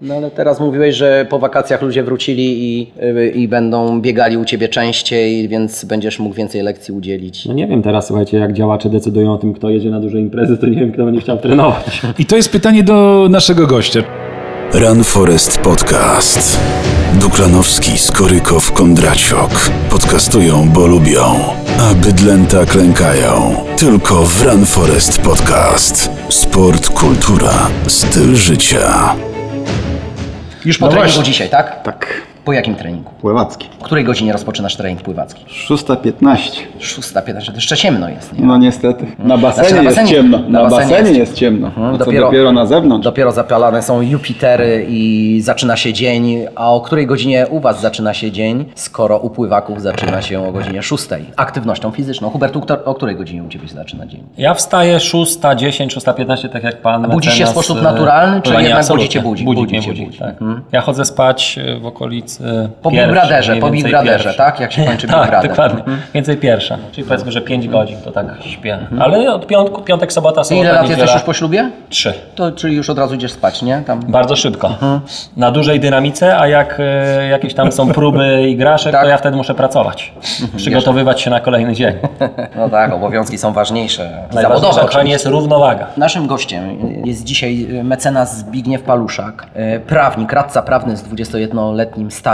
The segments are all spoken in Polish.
No ale teraz mówiłeś, że po wakacjach ludzie wrócili i, i będą biegali u Ciebie częściej, więc będziesz mógł więcej lekcji udzielić. No nie wiem teraz, słuchajcie, jak działacze decydują o tym, kto jedzie na duże imprezy, to nie wiem, kto będzie chciał trenować. I to jest pytanie do naszego gościa. Run Forest Podcast. Duklanowski, Skorykow, Kondraciok. Podcastują, bo lubią. A bydlęta klękają. Tylko w Run Forest Podcast. Sport, kultura, styl życia. Już po No treningu właśnie. dzisiaj, tak? Tak, Po jakim treningu? pływacki. W której godzinie rozpoczynasz trening pływacki? 6.15. 6.15, to jeszcze ciemno jest, nie? No niestety. Na basenie, Znaczy, na jest basenie- ciemno. na Na, basenie basenie, jest jest ciemno. Mhm, A co dopiero na zewnątrz. Dopiero zapalane są Jupitery i zaczyna się dzień. A o której godzinie u Was zaczyna się dzień, skoro u pływaków zaczyna się o godzinie 6? Aktywnością fizyczną. Hubert, kto- o której godzinie u Ciebie się zaczyna dzień? Ja wstaję 6, 10, 6.15, tak jak pan Budzi się w mecenas, sposób e, naturalny, czy chyba nie, jednak absolutnie. budzi cię budzi? Budzi, Budzi mnie cię budzi, budzi. tak. Mhm. Ja chodzę spać e, w okolicy Po Big pierwszej, Brotherze, mniej po Big Brotherze, pierwszej. tak? Jak się kończy Big tak, Brother. dokładnie. Więcej pierwsza. Czyli powiedzmy, że 5 godzin to tak śpię. Ale od piątku, piątek, sobota, I sobota, ile lat niedziela, jesteś już po ślubie? Trzy. To, czyli już od razu idziesz spać, nie? Tam. Bardzo szybko. Na dużej dynamice, a jak e, jakieś tam są próby igraszek, Tak. to ja wtedy muszę pracować. Przygotowywać się na kolejny dzień. No tak, obowiązki są ważniejsze. Najważniejsza Zawodowe oczywiście. jest równowaga. Naszym gościem jest dzisiaj mecenas Zbigniew Paluszak, e, prawnik, radca prawny z 21-letnim stażem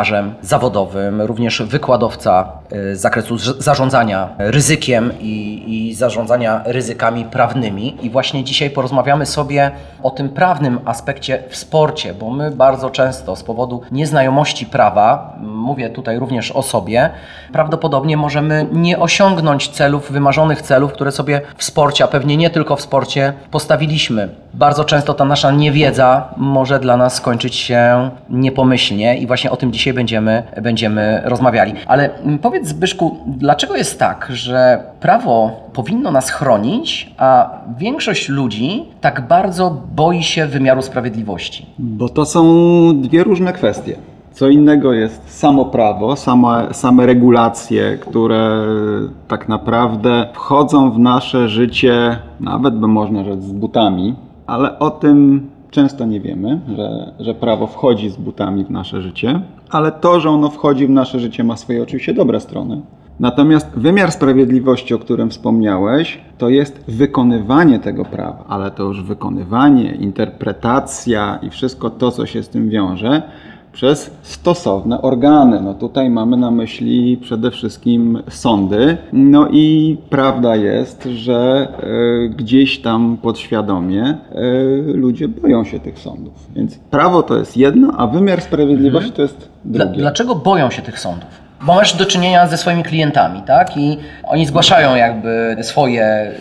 zawodowym, również wykładowca e, z zakresu zarządzania ryzykiem i, i zarządzania ryzykami prawnymi. I właśnie dzisiaj porozmawiamy sobie o tym prawnym aspekcie w sporcie, bo my bardzo często z powodu nieznajomości prawa, mówię tutaj również o sobie, prawdopodobnie możemy nie osiągnąć celów, wymarzonych celów, które sobie w sporcie, a pewnie nie tylko w sporcie, postawiliśmy. Bardzo często ta nasza niewiedza może dla nas skończyć się niepomyślnie i właśnie o tym dzisiaj będziemy, będziemy rozmawiali. Ale mm, powiedz Zbyszku, dlaczego jest tak, że prawo powinno nas chronić, a większość ludzi tak bardzo boi się wymiaru sprawiedliwości? Bo to są dwie różne kwestie. Co innego jest samo prawo, same, same regulacje, które tak naprawdę wchodzą w nasze życie, nawet by można rzec z butami, ale o tym często nie wiemy, że, że prawo wchodzi z butami w nasze życie, ale to, że ono wchodzi w nasze życie ma swoje oczywiście dobre strony. Natomiast wymiar sprawiedliwości, o którym wspomniałeś, to jest wykonywanie tego prawa, ale to już wykonywanie, interpretacja i wszystko to, co się z tym wiąże, przez stosowne organy. No tutaj mamy na myśli przede wszystkim sądy. No i prawda jest, że e, gdzieś tam podświadomie e, ludzie boją się tych sądów. Więc prawo to jest jedno, a wymiar sprawiedliwości to jest Dla, drugie. dlaczego boją się tych sądów? Masz do czynienia ze swoimi klientami, tak? I oni zgłaszają jakby swoje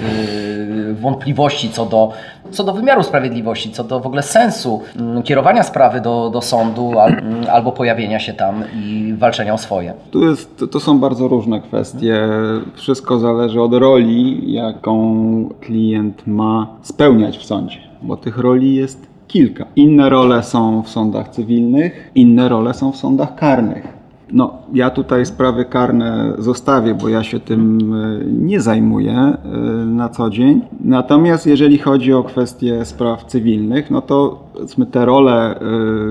yy, wątpliwości co do, co do wymiaru sprawiedliwości, co do w ogóle sensu mm, kierowania sprawy do, do sądu al, mm, albo pojawienia się tam i walczenia o swoje. Jest, to są bardzo różne kwestie. Wszystko zależy od roli, jaką klient ma spełniać w sądzie, bo tych roli jest kilka. Inne role są w sądach cywilnych, inne role są w sądach karnych. No, ja tutaj sprawy karne zostawię, bo ja się tym e, nie zajmuję e, na co dzień. Natomiast jeżeli chodzi o kwestie spraw cywilnych, no to te role e,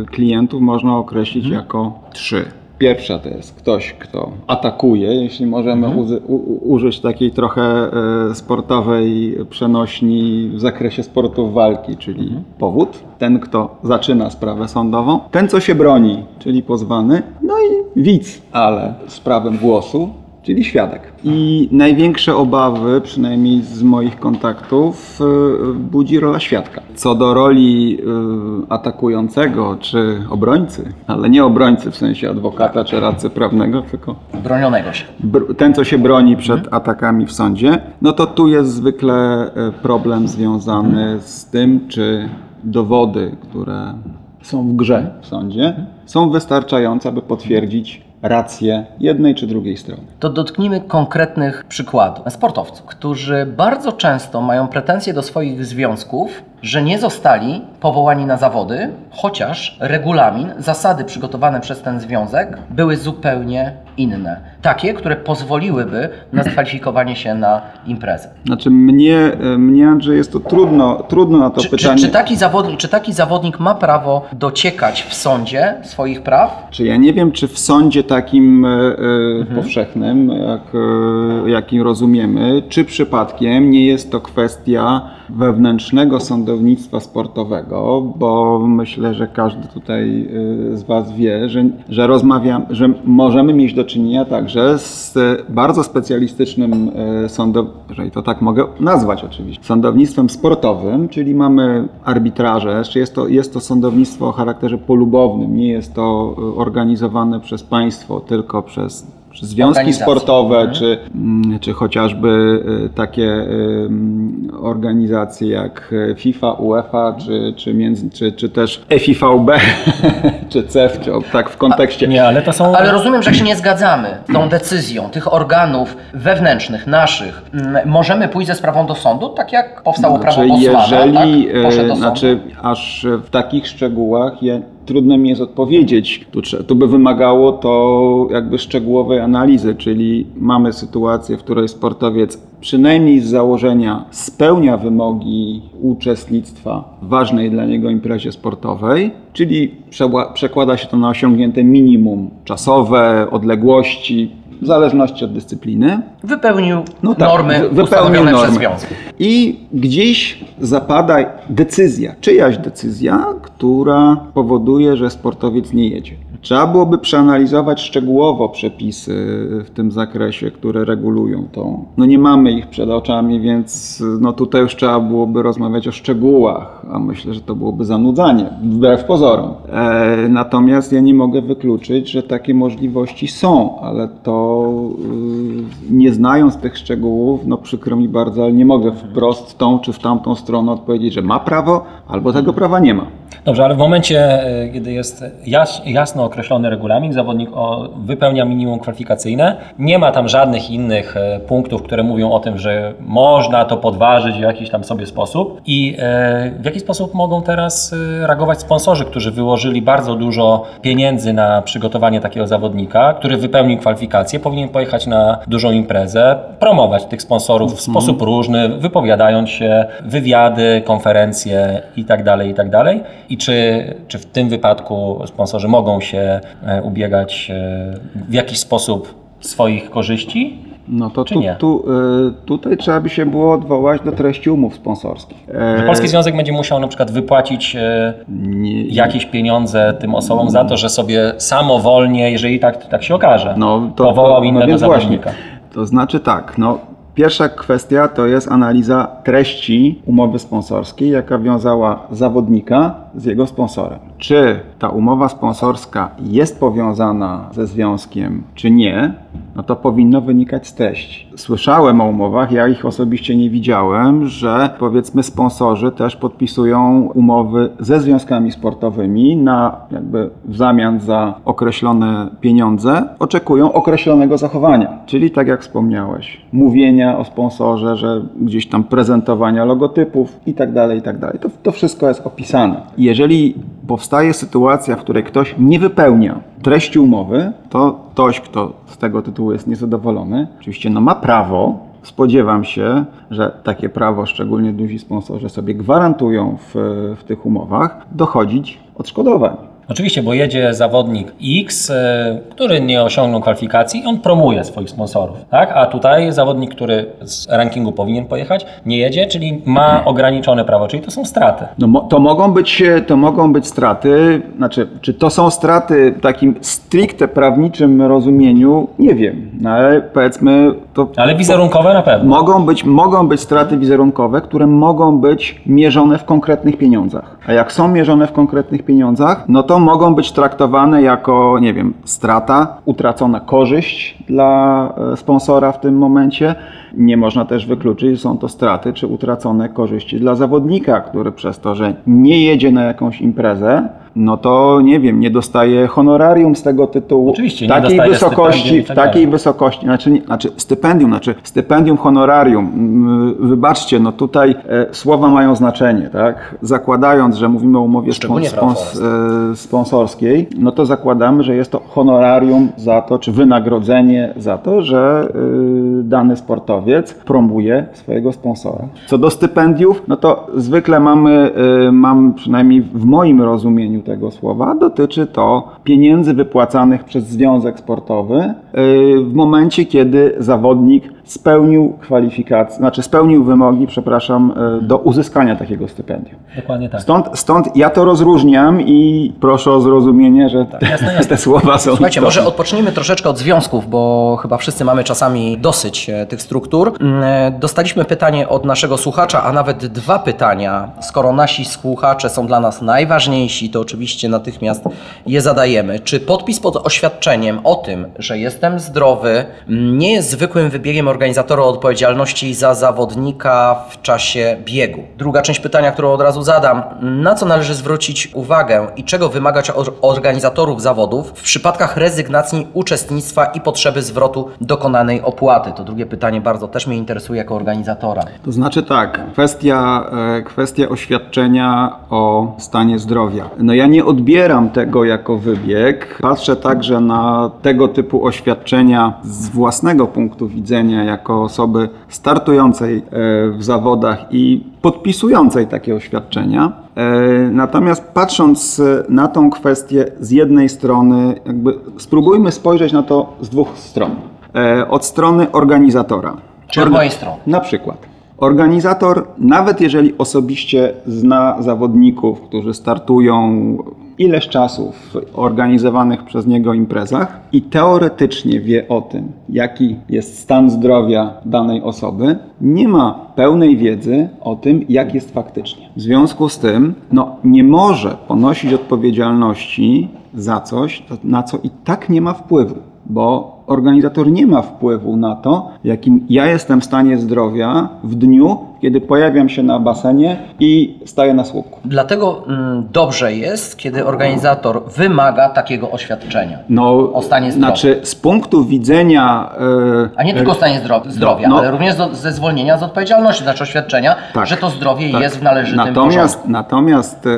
klientów można określić jako trzy. Pierwsza to jest ktoś, kto atakuje, jeśli możemy u- użyć takiej trochę e, sportowej przenośni w zakresie sportów walki, czyli powód. Ten, kto zaczyna sprawę sądową. Ten, co się broni, czyli pozwany. No i widz, ale z prawem głosu, czyli świadek. I największe obawy, przynajmniej z moich kontaktów, y, budzi rola świadka. Co do roli y, atakującego czy obrońcy, ale nie obrońcy w sensie adwokata czy radcy prawnego, tylko Bronionego się. ten, co się broni przed atakami w sądzie, no to tu jest zwykle y, problem związany z tym, czy dowody, które są w grze w sądzie, są wystarczające, aby potwierdzić rację jednej czy drugiej strony. To dotknijmy konkretnych przykładów. Sportowców, którzy bardzo często mają pretensje do swoich związków, że nie zostali powołani na zawody, chociaż regulamin, zasady przygotowane przez ten związek były zupełnie inne. Takie, które pozwoliłyby na zakwalifikowanie się na imprezę. Znaczy mnie, e, mnie Andrzej, jest to trudno, trudno na to Czy, czy, pytanie. czy, taki zawodnik, czy taki zawodnik ma prawo dociekać w sądzie swoich praw? Czy ja nie wiem, czy w sądzie takim e, e, Mhm. powszechnym, jak, jakim rozumiemy, czy przypadkiem nie jest to kwestia wewnętrznego sądownictwa sportowego, bo myślę, że każdy tutaj z Was wie, że, że rozmawiam, że możemy mieć do czynienia także z e, bardzo specjalistycznym sądownictwem, jeżeli to tak mogę nazwać oczywiście, sądownictwem sportowym, czyli mamy arbitraże, jest to, jest to sądownictwo o charakterze polubownym, nie jest to e, organizowane przez państwo, tylko przez związki sportowe, Mhm. czy, mm, czy chociażby e, takie organizacje jak e, FIFA, UEFA, czy, czy, między, czy, czy też E FIVB, czy CEF, czy tak w kontekście. Nie, ale to są... Ale rozumiem, że jak się nie zgadzamy z tą decyzją tych organów wewnętrznych, naszych, mm, możemy pójść ze sprawą do sądu, tak jak powstało prawo Znaczy, Bosmana, jeżeli, tak? Poszedł do e, sądu. znaczy, aż w takich szczegółach ja, trudno mi jest odpowiedzieć. Tu, tu by wymagało to jakby szczegółowej analizy, czyli mamy sytuację, w której sportowiec przynajmniej z założenia spełnia wymogi uczestnictwa w ważnej dla niego imprezie sportowej, czyli przekłada się to na osiągnięte minimum czasowe, odległości, w zależności od dyscypliny. Wypełnił No tak, normy wy- wypełnił ustanowione przez normy. związek. I gdzieś zapada decyzja, czyjaś decyzja, która powoduje, że sportowiec nie jedzie. Trzeba byłoby przeanalizować szczegółowo przepisy w tym zakresie, które regulują to. No nie mamy ich przed oczami, więc no tutaj już trzeba byłoby rozmawiać o szczegółach, a myślę, że to byłoby zanudzanie, wbrew pozorom. E, natomiast ja nie mogę wykluczyć, że takie możliwości są, ale to y, nie znając tych szczegółów, no przykro mi bardzo, ale nie mogę wprost tą czy w tamtą stronę odpowiedzieć, że ma prawo, albo tego prawa nie ma. Dobrze, ale w momencie, e, kiedy jest jas, jasno określony regulamin, zawodnik wypełnia minimum kwalifikacyjne, nie ma tam żadnych innych e, punktów, które mówią o tym, że można to podważyć w jakiś tam sobie sposób. I e, w jaki sposób mogą teraz reagować sponsorzy, którzy wyłożyli bardzo dużo pieniędzy na przygotowanie takiego zawodnika, który wypełnił kwalifikacje, powinien pojechać na dużą imprezę, promować tych sponsorów w sposób różny, wypowiadając się, wywiady, konferencje i tak dalej, i tak dalej. I czy, czy w tym wypadku sponsorzy mogą się e, ubiegać e, w jakiś sposób swoich korzyści? No to Czy tu, nie? tu, y, tutaj trzeba by się było odwołać do treści umów sponsorskich. Że Polski Związek będzie musiał na przykład wypłacić e, nie, jakieś pieniądze tym osobom za to, że sobie samowolnie, jeżeli tak, tak się okaże, No, to, powołał to, innego no więc zawodnika. Właśnie. To znaczy tak, no, pierwsza kwestia to jest analiza treści umowy sponsorskiej, jaka wiązała zawodnika z jego sponsorem. Czy ta umowa sponsorska jest powiązana ze związkiem, czy nie, no to powinno wynikać z treści. Słyszałem o umowach, ja ich osobiście nie widziałem, że powiedzmy sponsorzy też podpisują umowy ze związkami sportowymi na jakby w zamian za określone pieniądze oczekują określonego zachowania. Czyli tak jak wspomniałeś, mówienia o sponsorze, że gdzieś tam prezentowania logotypów i tak dalej, i tak dalej. To, to wszystko jest opisane. Jeżeli powstaje sytuacja, w której ktoś nie wypełnia treści umowy, to ktoś, kto z tego tytułu jest niezadowolony, oczywiście no ma prawo, spodziewam się, że takie prawo szczególnie duzi sponsorzy sobie gwarantują w, w tych umowach, dochodzić odszkodowań. Oczywiście, bo jedzie zawodnik X, e, który nie osiągnął kwalifikacji, on promuje swoich sponsorów, tak? A tutaj zawodnik, który z rankingu powinien pojechać, nie jedzie, czyli ma ograniczone prawo, czyli to są straty. No, to, mogą być, to mogą być straty, znaczy, czy to są straty w takim stricte prawniczym rozumieniu, nie wiem, no, ale powiedzmy to... Ale wizerunkowe na pewno. Mogą być, mogą być straty wizerunkowe, które mogą być mierzone w konkretnych pieniądzach. A jak są mierzone w konkretnych pieniądzach, no to mogą być traktowane jako, nie wiem, strata, utracona korzyść dla e, sponsora w tym momencie. Nie można też wykluczyć, że są to straty czy utracone korzyści dla zawodnika, który przez to, że nie jedzie na jakąś imprezę, no to nie wiem, nie dostaje honorarium z tego tytułu Oczywiście, takiej wysokości, w tak takiej dalej. wysokości, znaczy, znaczy stypendium, znaczy stypendium, honorarium. Mm, Wybaczcie, no tutaj e, słowa mają znaczenie, tak? Zakładając, że mówimy o umowie spons- spons- e, sponsorskiej, no to zakładamy, że jest to honorarium za to, czy wynagrodzenie za to, że y, dany sportowiec promuje swojego sponsora. Co do stypendiów, no to zwykle mamy, y, mam przynajmniej w moim rozumieniu tego słowa, dotyczy to pieniędzy wypłacanych przez związek sportowy y, w momencie, kiedy zawodnik spełnił kwalifikacje, znaczy spełnił wymogi, przepraszam, y, do uzyskania takiego stypendium. Dokładnie tak. Stąd, stąd ja to rozróżniam i proszę o zrozumienie, że te, jasne, jasne. te słowa są Słuchajcie, może odpocznijmy troszeczkę od związków, bo chyba wszyscy mamy czasami dosyć e, tych struktur. Mm, e, Dostaliśmy pytanie od naszego słuchacza, a nawet dwa pytania. Skoro nasi słuchacze są dla nas najważniejsi, to oczywiście natychmiast je zadajemy. Czy podpis pod oświadczeniem o tym, że jestem zdrowy, mm, nie jest zwykłym wybiegiem organizatora odpowiedzialności za zawodnika w czasie biegu? Druga część pytania, którą od razu zadam. Na co należy zwrócić uwagę i czego wymagać od organizatorów zawodów w przypadkach rezygnacji uczestnictwa i potrzeby zwrotu dokonanej opłaty? To drugie pytanie bardzo też mnie interesuje jako organizatora. To znaczy tak, kwestia, e, kwestia oświadczenia o stanie zdrowia. No ja nie odbieram tego jako wybieg. Patrzę także na tego typu oświadczenia z własnego punktu widzenia jako osoby startującej e, w zawodach i podpisującej takie oświadczenia. E, Natomiast patrząc e, na tą kwestię z jednej strony, jakby spróbujmy spojrzeć na to z dwóch stron. E, Od strony organizatora. Czy od mojej strony? Na przykład. Organizator, nawet jeżeli osobiście zna zawodników, którzy startują ileś czasu w organizowanych przez niego imprezach i teoretycznie wie o tym, jaki jest stan zdrowia danej osoby, nie ma pełnej wiedzy o tym, jak jest faktycznie. W związku z tym, no, nie może ponosić odpowiedzialności za coś, na co i tak nie ma wpływu, bo organizator nie ma wpływu na to, jakim ja jestem w stanie zdrowia w dniu, kiedy pojawiam się na basenie i staję na słupku. Dlatego mm, dobrze jest, kiedy organizator wymaga takiego oświadczenia. No, O stanie zdrowia. Znaczy, z punktu widzenia. e, A nie tylko o stanie zdro- zdrowia, no. ale również do, ze zwolnienia z odpowiedzialności, znaczy oświadczenia, Tak, że to zdrowie tak. jest w należytym natomiast, porządku. Natomiast e,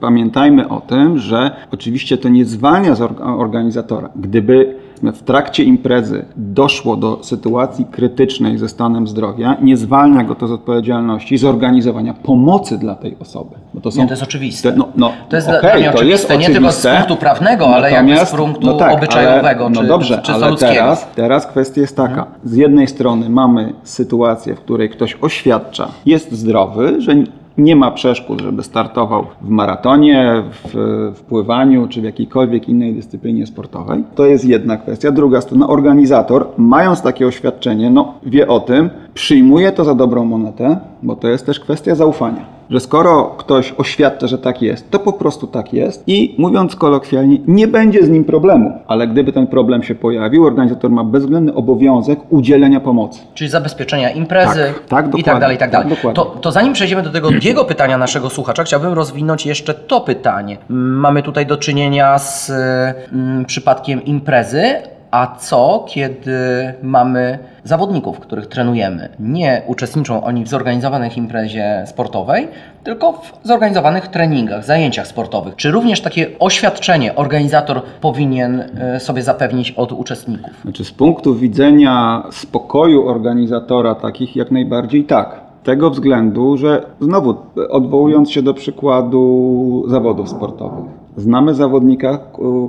pamiętajmy o tym, że oczywiście to nie zwalnia z orga- organizatora. Gdyby w trakcie imprezy doszło do sytuacji krytycznej ze stanem zdrowia, nie zwalnia go to z odpowiedzialności zorganizowania pomocy dla tej osoby. Bo to, są, Nie, to jest oczywiste. te- no, no, To jest okej, dla mnie to jest oczywiste, nie tylko z oczywiste. punktu prawnego, ale jakby z punktu obyczajowego, ale, no czy- dobrze, czy ale teraz, teraz kwestia jest taka. Z jednej strony mamy sytuację, w której ktoś oświadcza, jest zdrowy, że nie ma przeszkód, żeby startował w maratonie, w, w pływaniu czy w jakiejkolwiek innej dyscyplinie sportowej. To jest jedna kwestia. Druga strona, organizator, mając takie oświadczenie, no, wie o tym, przyjmuje to za dobrą monetę, bo to jest też kwestia zaufania. Że skoro ktoś oświadcza, że tak jest, to po prostu tak jest i mówiąc kolokwialnie, nie będzie z nim problemu. Ale gdyby ten problem się pojawił, organizator ma bezwzględny obowiązek udzielenia pomocy. Czyli zabezpieczenia imprezy Tak, tak, i tak dalej, i tak tak, dalej. dokładnie. to, to zanim przejdziemy do tego drugiego pytania naszego słuchacza, chciałbym rozwinąć jeszcze to pytanie. Mamy tutaj do czynienia z mm, przypadkiem imprezy, a co kiedy mamy zawodników, których trenujemy? Nie uczestniczą oni w zorganizowanych imprezie sportowej, tylko w zorganizowanych treningach, zajęciach sportowych. Czy również takie oświadczenie organizator powinien e, sobie zapewnić od uczestników? Znaczy, z punktu widzenia spokoju organizatora, takich jak najbardziej tak. Tego względu, że znowu odwołując się do przykładu zawodów sportowych. Znamy zawodnika,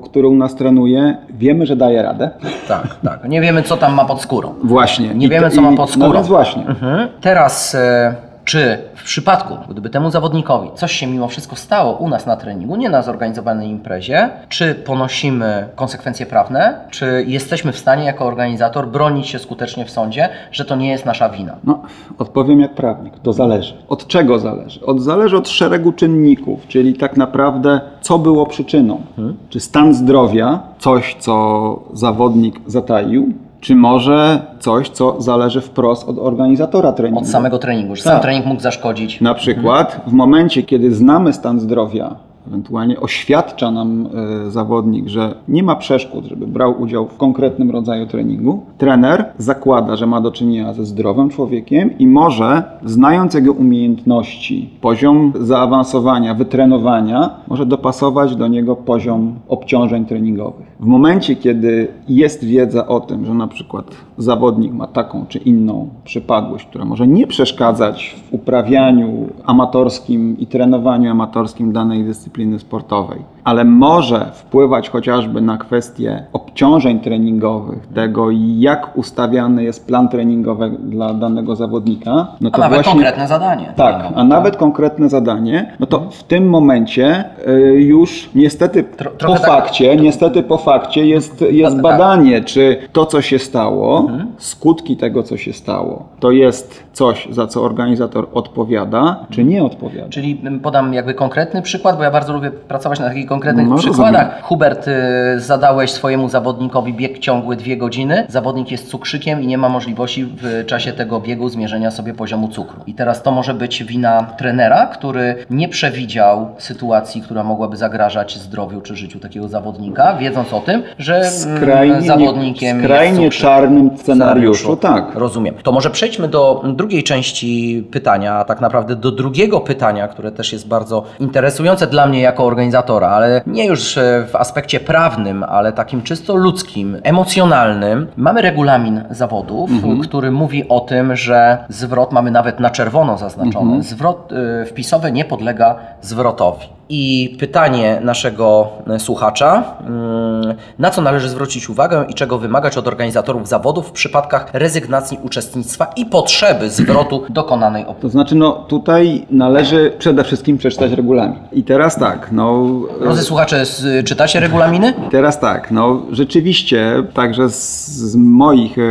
który u nas trenuje, wiemy, że daje radę. Tak, tak. Nie wiemy, co tam ma pod skórą. Właśnie. Nie I wiemy, co ma pod skórą. No więc właśnie. Mhm. Teraz, e, czy w przypadku, gdyby temu zawodnikowi coś się mimo wszystko stało u nas na treningu, nie na zorganizowanej imprezie, czy ponosimy konsekwencje prawne, czy jesteśmy w stanie jako organizator bronić się skutecznie w sądzie, że to nie jest nasza wina? No, odpowiem jak prawnik. To zależy. Od czego zależy? Od, zależy od szeregu czynników, czyli tak naprawdę co było przyczyną. Czy stan zdrowia, coś co zawodnik zataił, czy może coś, co zależy wprost od organizatora treningu. Od samego treningu, że Tak. sam trening mógł zaszkodzić. Na przykład w momencie, kiedy znamy stan zdrowia, ewentualnie oświadcza nam e, zawodnik, że nie ma przeszkód, żeby brał udział w konkretnym rodzaju treningu, trener zakłada, że ma do czynienia ze zdrowym człowiekiem i może, znając jego umiejętności, poziom zaawansowania, wytrenowania, może dopasować do niego poziom obciążeń treningowych. W momencie, kiedy jest wiedza o tym, że na przykład zawodnik ma taką czy inną przypadłość, która może nie przeszkadzać w uprawianiu amatorskim i trenowaniu amatorskim danej dyscypliny sportowej, ale może wpływać chociażby na kwestie obciążeń treningowych, tego jak ustawiany jest plan treningowy dla danego zawodnika, no A to nawet właśnie konkretne zadanie. tak, a nawet konkretne zadanie, no to w tym momencie y, już niestety Tro- po tak- fakcie, niestety po fakcie jest, jest tak. badanie, czy to, co się stało, skutki tego, co się stało, to jest coś, za co organizator odpowiada, czy nie odpowiada. Czyli mm, podam jakby konkretny przykład, bo ja bardzo lubię pracować na takich konkretnych No, przykładach. rozumiem. Hubert, y, zadałeś swojemu zawodnikowi bieg ciągły dwie godziny. Zawodnik jest cukrzykiem i nie ma możliwości w czasie tego biegu zmierzenia sobie poziomu cukru. I teraz to może być wina trenera, który nie przewidział sytuacji, która mogłaby zagrażać zdrowiu czy życiu takiego zawodnika, wiedząc o tym, że mm, Skrajnie, zawodnikiem skrajnie jest cukrzyk. czarnym scenariuszu, tak. Rozumiem. To może przejdźmy do drugiej części pytania, a tak naprawdę do drugiego pytania, które też jest bardzo interesujące dla mnie jako organizatora, ale nie już e, w aspekcie prawnym, ale takim czysto ludzkim, emocjonalnym. Mamy regulamin zawodów, który mówi o tym, że zwrot mamy nawet na czerwono zaznaczony. Zwrot e, wpisowy nie podlega zwrotowi. I pytanie naszego e, słuchacza, mm, na co należy zwrócić uwagę i czego wymagać od organizatorów zawodów w przypadkach rezygnacji uczestnictwa i potrzeby zwrotu dokonanej opłaty? To znaczy, no tutaj należy przede wszystkim przeczytać regulamin. I teraz tak, no... Drodzy słuchacze, czytacie regulaminy? Teraz tak, no rzeczywiście, także z, z moich e,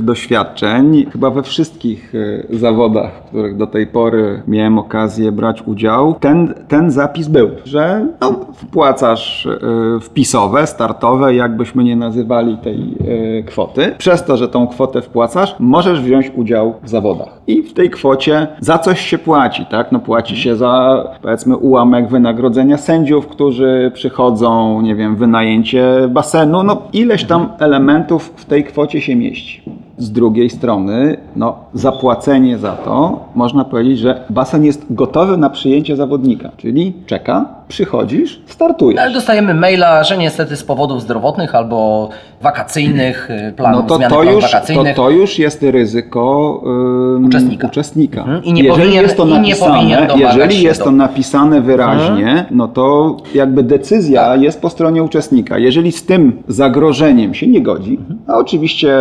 doświadczeń, chyba we wszystkich e, zawodach, w których do tej pory miałem okazję brać udział, ten, ten zapis był, że no, wpłacasz e, wpisowe, startowe, jakbyśmy nie nazywali tej e, kwoty. Przez to, że tą kwotę wpłacasz, możesz wziąć udział w zawodach. I w tej kwocie za coś się płaci, tak? No płaci się za powiedzmy ułamek wynagrodzenia sędziów, którzy przychodzą, nie wiem, wynajęcie basenu, no ileś tam elementów w tej kwocie się mieści. Z drugiej strony, no, zapłacenie za to, można powiedzieć, że basen jest gotowy na przyjęcie zawodnika, czyli czeka, przychodzisz, startujesz. Ale dostajemy maila, że niestety z powodów zdrowotnych albo wakacyjnych, y, planów, No to, zmiany to, już, to, wakacyjnych. to już jest ryzyko ym, Uczestnika. uczestnika. Mhm. I nie jeżeli powinien- jest to i nie napisane, jeżeli jest do- to napisane wyraźnie, no to jakby decyzja Tak. jest po stronie uczestnika. Jeżeli z tym zagrożeniem się nie godzi, Mhm. a oczywiście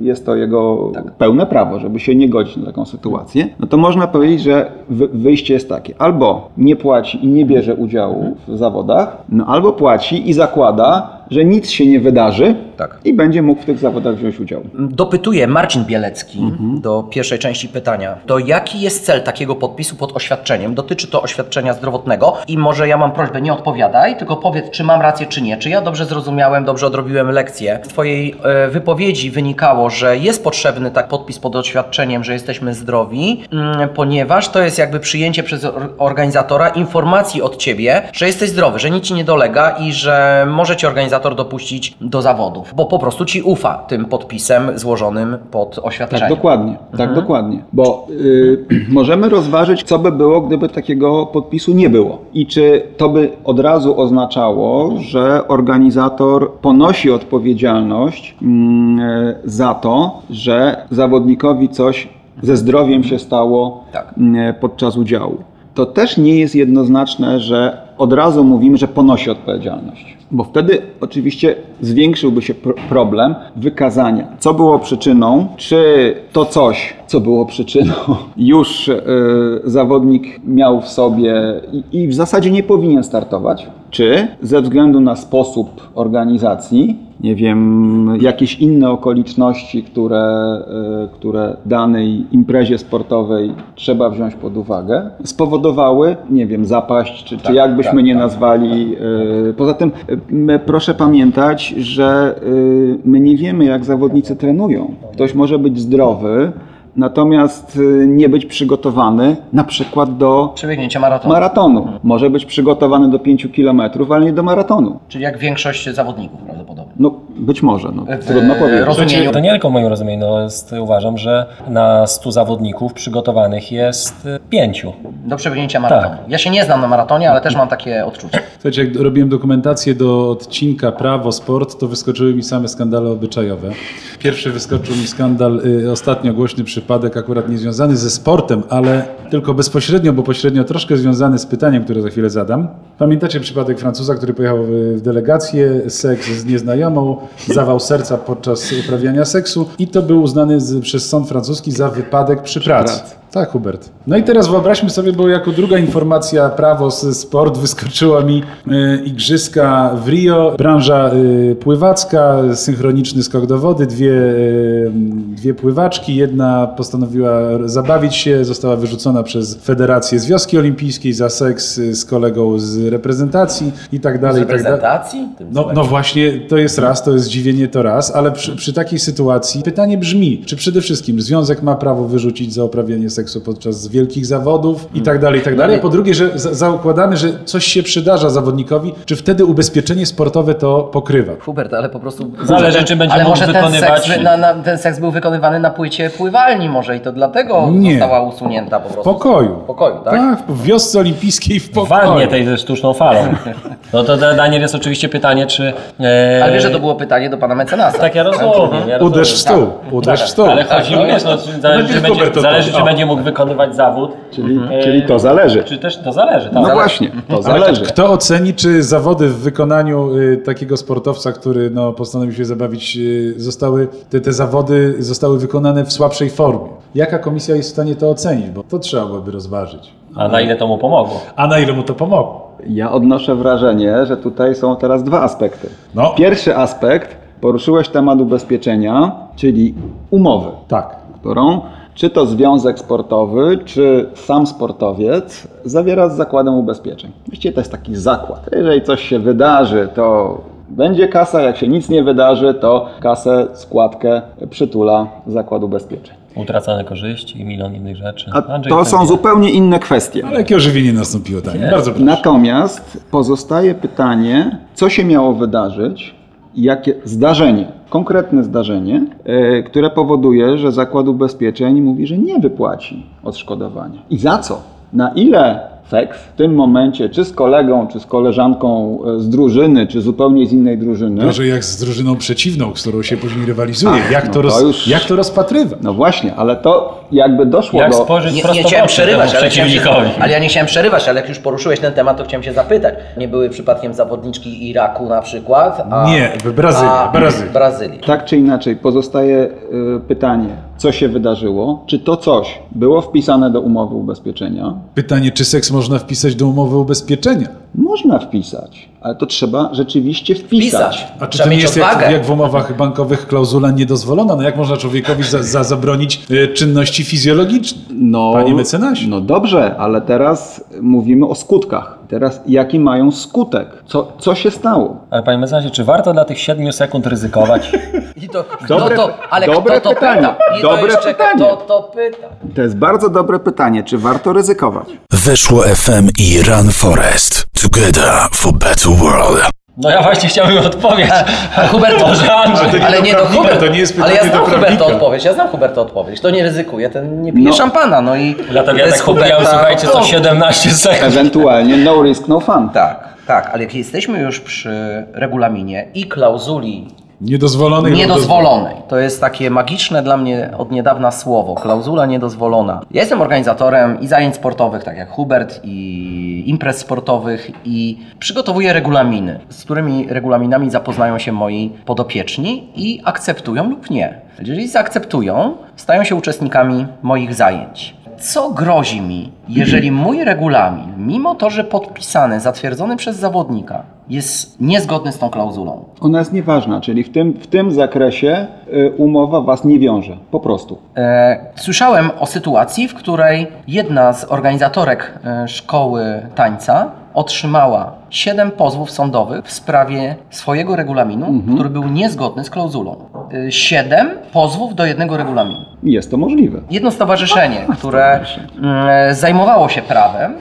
jest to jego Tak. pełne prawo, żeby się nie godzić na taką sytuację, no to można powiedzieć, że wy- wyjście jest takie. Albo nie płaci i nie bierze udziału Mhm. w zawodach, no albo płaci i zakłada, że nic się nie wydarzy Tak. i będzie mógł w tych zawodach wziąć udział. Dopytuje Marcin Bielecki Mhm. do pierwszej części pytania. To jaki jest cel takiego podpisu pod oświadczeniem? Dotyczy to oświadczenia zdrowotnego i może ja mam prośbę, nie odpowiadaj, tylko powiedz, czy mam rację, czy nie. Czy ja dobrze zrozumiałem, dobrze odrobiłem lekcję. Z Twojej e, wypowiedzi wynikało, że jest potrzebny tak podpis pod oświadczeniem, że jesteśmy zdrowi, mm, ponieważ to jest jakby przyjęcie przez or- organizatora informacji od Ciebie, że jesteś zdrowy, że nic Ci nie dolega i że może Cię organizator dopuścić do bo po prostu Ci ufa tym podpisem złożonym pod oświadczeniem. Tak, dokładnie. Tak, Mhm. dokładnie. Bo y, możemy rozważyć, co by było, gdyby takiego podpisu nie było. I czy to by od razu oznaczało, że organizator ponosi odpowiedzialność y, za to, że zawodnikowi coś ze zdrowiem się stało Tak. mm, podczas udziału. To też nie jest jednoznaczne, że od razu mówimy, że ponosi odpowiedzialność. Bo wtedy oczywiście zwiększyłby się pro- problem wykazania, co było przyczyną, czy to coś, co było przyczyną, już y, zawodnik miał w sobie i, i w zasadzie nie powinien startować, czy ze względu na sposób organizacji, nie wiem, jakieś inne okoliczności, które, y, które danej imprezie sportowej trzeba wziąć pod uwagę, spowodowały, nie wiem, zapaść, czy, czy jakby byśmy tak, nie tak. nazwali. y, Poza tym my, proszę pamiętać, że my nie wiemy, jak zawodnicy trenują. Ktoś może być zdrowy, natomiast y, nie być przygotowany na przykład do Przebiegnięcie maratonu. maratonu. Może być przygotowany do 5 kilometrów, ale nie do maratonu. Czyli jak większość zawodników prawdopodobnie. No być może, no, W trudno powiedzieć. rozumieniu To nie tylko w moim rozumieniu, no jest, uważam, że na 100 zawodników przygotowanych jest y, pięciu. do przebiegnięcia maratonu. Ja się nie znam na maratonie, ale też mam takie odczucie. Słuchajcie, jak robiłem dokumentację do odcinka Prawo Sport, to wyskoczyły mi same skandale obyczajowe. Pierwszy wyskoczył mi skandal, y, ostatnio głośny przypadek, akurat nie związany ze sportem, ale tylko bezpośrednio, bo pośrednio troszkę związany z pytaniem, które za chwilę zadam. Pamiętacie przypadek Francuza, który pojechał w, delegację, seks z nieznajomą, zawał serca podczas uprawiania seksu i to był uznany przez sąd francuski za wypadek przy pracy. Tak, Hubert. No i teraz wyobraźmy sobie, bo jako druga informacja prawo, sport wyskoczyła mi e, igrzyska w Rio, branża e, pływacka, synchroniczny skok do wody, dwie, e, dwie pływaczki, jedna postanowiła zabawić się, została wyrzucona przez Federację z wioski olimpijskiej za seks e, z kolegą z reprezentacji i tak Z dalej. i tak reprezentacji? No, no właśnie, to jest raz, to jest zdziwienie to raz, ale przy, przy takiej sytuacji pytanie brzmi, czy przede wszystkim związek ma prawo wyrzucić za uprawianie seksu podczas wielkich zawodów i tak dalej, i tak dalej. A po drugie, że za, zakładamy, że coś się przydarza zawodnikowi, czy wtedy ubezpieczenie sportowe to pokrywa? Hubert, ale po prostu... Zależy, czy będzie ale mógł może ten wykonywać- seks, wy- na, na, ten seks był wykonywany na płycie pływalni może i to dlatego Nie. została usunięta po W prostu. pokoju. W pokoju, tak? Tak, w wiosce olimpijskiej w W pokoju. wannie tej ze sztuczną falą. No to da- Daniel jest oczywiście pytanie, czy... E, Ale wiesz, że to było pytanie do pana mecenasa. Tak, ja rozumiem. Ja rozumiem. Uderz w stół, uderz w stół. Ale chodzi mi, no, zależy, czy, będzie, Hubert zależy, czy będzie mógł wykonywać zawód. Czyli, E, czyli to zależy. Czy też to zależy, tak. No Zależy. właśnie, to Ale zależy. Kto oceni, czy zawody w wykonaniu y, takiego sportowca, który no, postanowił się zabawić, y, zostały, te, te zawody zostały wykonane w słabszej formie? Jaka komisja jest w stanie to ocenić? Bo to trzeba byłoby rozważyć. A na ile to mu pomogło? A na ile mu to pomogło? Ja odnoszę wrażenie, że tutaj są teraz dwa aspekty. No. Pierwszy aspekt, poruszyłeś temat ubezpieczenia, czyli umowy, Tak. którą czy to związek sportowy, czy sam sportowiec zawiera z zakładem ubezpieczeń. Właściwie to jest taki zakład. Jeżeli coś się wydarzy, to będzie kasa, jak się nic nie wydarzy, to kasę, składkę przytula zakład ubezpieczeń. Utracone korzyści i milion innych rzeczy. A Andrzej to są zupełnie inne kwestie. Ale jakie ożywienie nastąpiło, Daniel? Bardzo proszę. Natomiast pozostaje pytanie, co się miało wydarzyć, jakie zdarzenie, konkretne zdarzenie, e, które powoduje, że zakład ubezpieczeń mówi, że nie wypłaci odszkodowania. I za co? Na ile seks w tym momencie, czy z kolegą, czy z koleżanką e, z drużyny, czy zupełnie z innej drużyny, Gorzej jak z drużyną przeciwną, z którą się później rywalizuje. Ach, jak, no to to roz, już- jak to rozpatrywać? no właśnie, ale to jakby doszło Jak do... spojrzeć Nie, nie chciałem przerywać, ale, chciałem ale ja nie chciałem przerywać, ale jak już poruszyłeś ten temat, to chciałem się zapytać. Nie były przypadkiem zawodniczki Iraku na przykład? A, Nie, w Brazylii, a, Brazylii. Brazylii. Tak czy inaczej, pozostaje y, pytanie, co się wydarzyło? Czy to coś było wpisane do umowy ubezpieczenia? Pytanie, czy seks można wpisać do umowy ubezpieczenia? Można wpisać, ale to trzeba rzeczywiście wpisać. Pisać. A czy Trzeba to nie mieć jest jak, odwagę. jak w umowach bankowych klauzula niedozwolona? No jak można człowiekowi za, za zabronić e, czynności fizjologiczne? No, Panie mecenasie. No dobrze, ale teraz mówimy o skutkach. Teraz jaki mają skutek? Co, co się stało? Ale panie mecenasie, czy warto dla tych 7 sekund ryzykować? I to, Dobre- kto to, ale dobre kto to pytanie, pyta? I dobre to jeszcze pytanie. kto to pyta? To jest bardzo dobre pytanie, czy warto ryzykować? Weszło FM i Run Forest. Together for better world. No ja właśnie chciałbym odpowiedzieć. A Hubert, Może Andrzej. ale nie do Hubert, to nie jest ale ja pytanie znam do Huberta odpowiedź, ja znam Huberta odpowiedź. To nie ryzykuje, ten nie pije No. szampana, no i... Dlatego ja tak Huberta- słuchajcie, co o, 17 sekund. Ewentualnie no risk, no fun. Tak, tak, ale jak jesteśmy już przy regulaminie i klauzuli Niedozwolonej niedozwolonej. To jest takie magiczne dla mnie od niedawna słowo, klauzula niedozwolona. Ja jestem organizatorem i zajęć sportowych, tak jak Hubert, i imprez sportowych i przygotowuję regulaminy, z którymi regulaminami zapoznają się moi podopieczni i akceptują lub nie. Jeżeli zaakceptują, stają się uczestnikami moich zajęć. Co grozi mi, jeżeli mój regulamin, mimo to, że podpisany, zatwierdzony przez zawodnika, jest niezgodny z tą klauzulą? Ona jest nieważna, czyli w tym, w tym zakresie y, umowa was nie wiąże. Po prostu. E, Słyszałem o sytuacji, w której jedna z organizatorek e, szkoły tańca otrzymała 7 pozwów sądowych w sprawie swojego regulaminu, który był niezgodny z klauzulą. 7 pozwów do jednego regulaminu. Jest to możliwe. Jedno stowarzyszenie, które mm, zajmowało się prawem,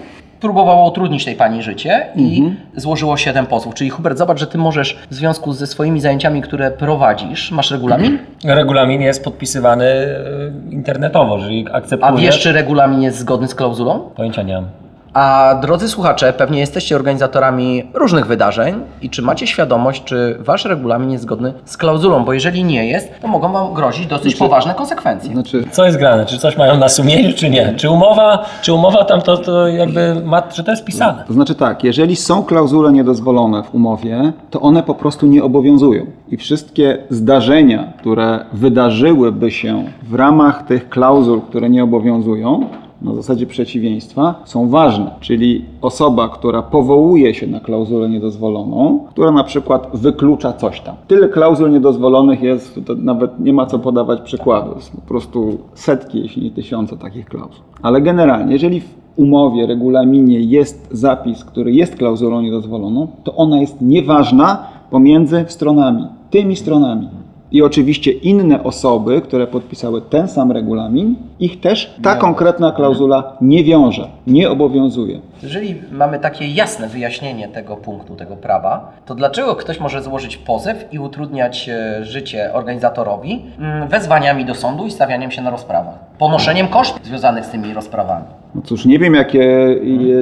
próbowało utrudnić tej pani życie i złożyło 7 pozwów. Czyli Hubert, zobacz, że ty możesz w związku ze swoimi zajęciami, które prowadzisz, masz regulamin, Regulamin jest podpisywany e, internetowo, a akceptujesz. wiesz, czy regulamin jest zgodny z klauzulą? Pojęcia nie mam. A drodzy słuchacze, pewnie jesteście organizatorami różnych wydarzeń i czy macie świadomość, czy wasz regulamin jest zgodny z klauzulą? Bo jeżeli nie jest, to mogą wam grozić dosyć poważne konsekwencje. Znaczy, Co jest grane? Czy coś mają na sumieniu, czy nie? Czy umowa, czy umowa tam to, to jakby ma, czy to jest pisane? To znaczy tak, jeżeli są klauzule niedozwolone w umowie, to one po prostu nie obowiązują. I wszystkie zdarzenia, które wydarzyłyby się w ramach tych klauzul, które nie obowiązują, na zasadzie przeciwieństwa, są ważne. Czyli osoba, która powołuje się na klauzulę niedozwoloną, która na przykład wyklucza coś tam. Tyle klauzul niedozwolonych jest, nawet nie ma co podawać przykładu. Jest po prostu setki, jeśli nie tysiące takich klauzul. Ale generalnie, jeżeli w umowie, regulaminie jest zapis, który jest klauzulą niedozwoloną, to ona jest nieważna pomiędzy stronami, tymi stronami. I oczywiście inne osoby, które podpisały ten sam regulamin, ich też ta konkretna klauzula nie wiąże, nie obowiązuje. Jeżeli mamy takie jasne wyjaśnienie tego punktu, tego prawa, to dlaczego ktoś może złożyć pozew i utrudniać e, życie organizatorowi mm, wezwaniami do sądu i stawianiem się na rozprawach? Ponoszeniem kosztów związanych z tymi rozprawami. No cóż, nie wiem, jakie,